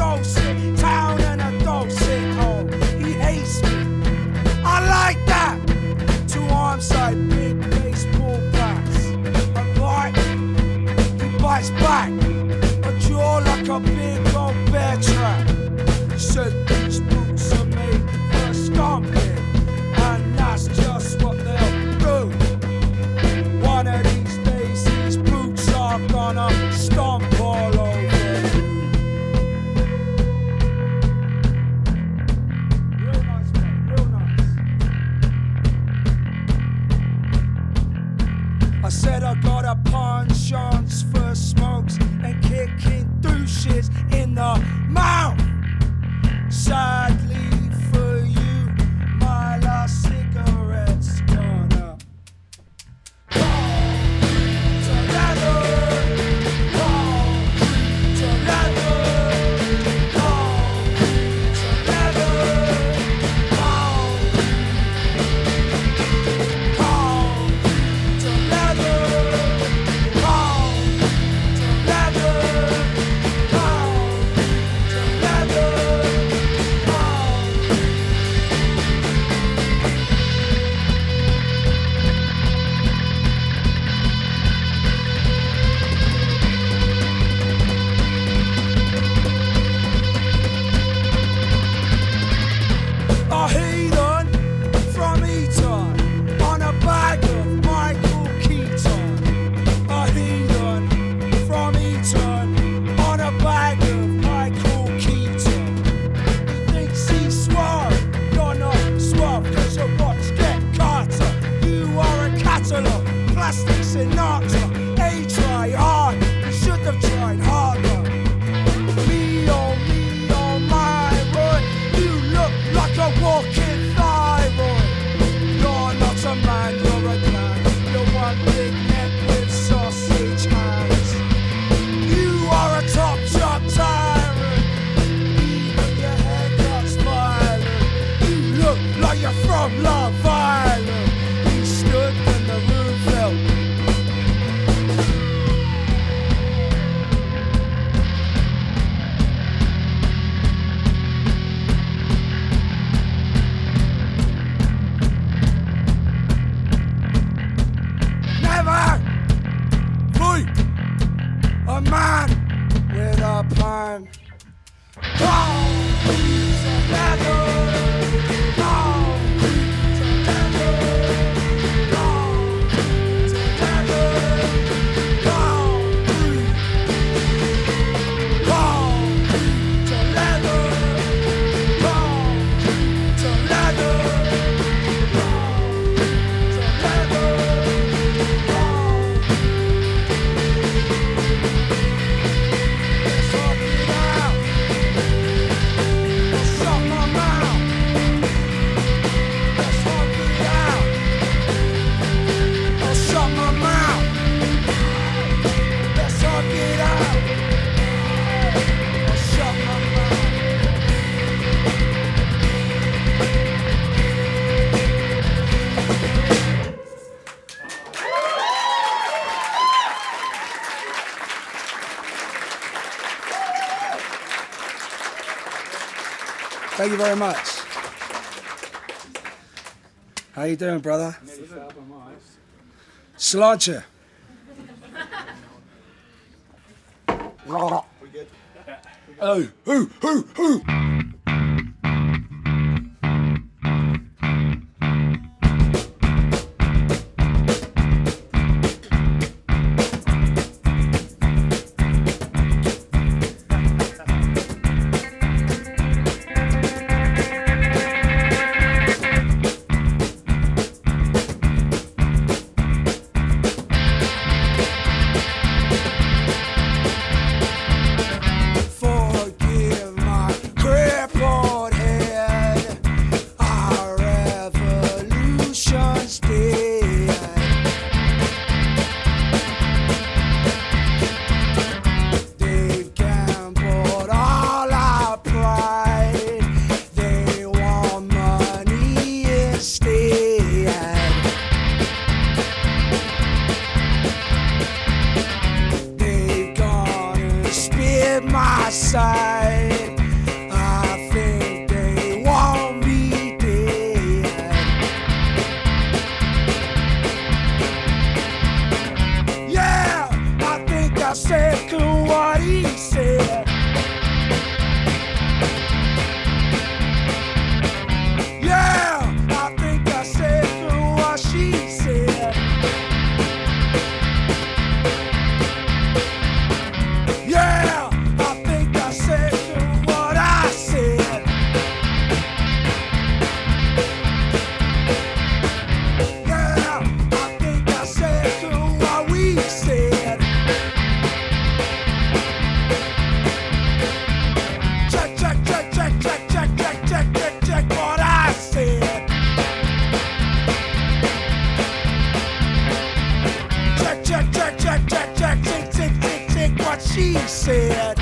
dosage town and a dosage home. He hates me. I like that. Two arms like big baseball bats. A bite, he bites back. A jaw like a big old bear trap. He said, Thank you very much. How you doing, brother? Sláinte. Oh, who, who, who? side. said.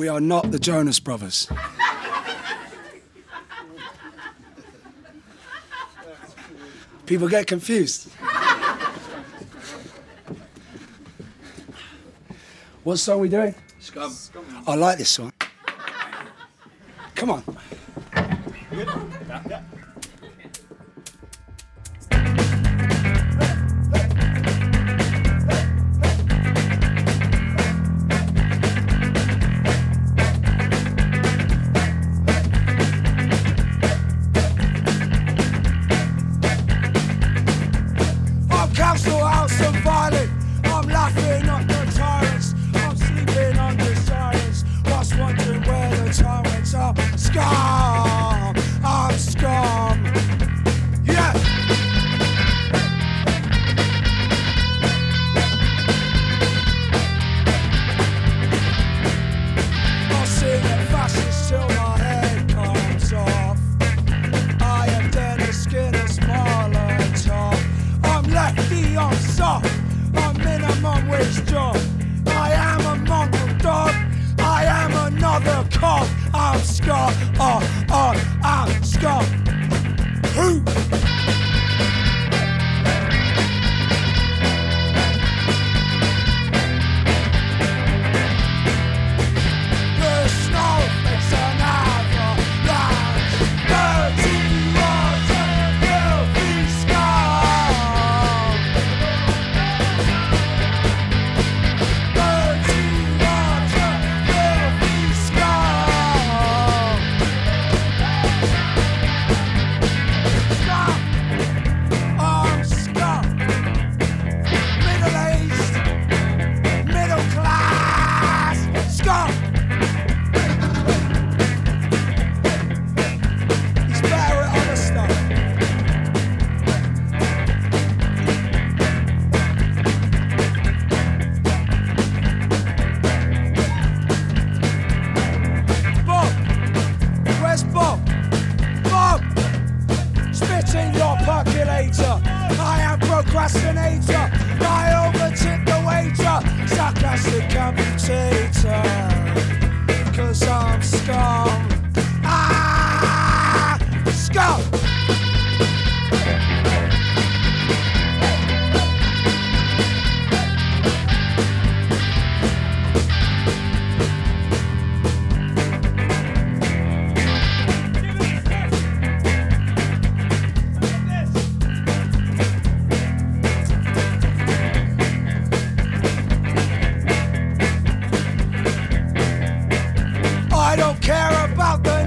We are not the Jonas Brothers. People get confused. What song are we doing? Scum. Scum. I like this song. Come on. Hey! I don't care about the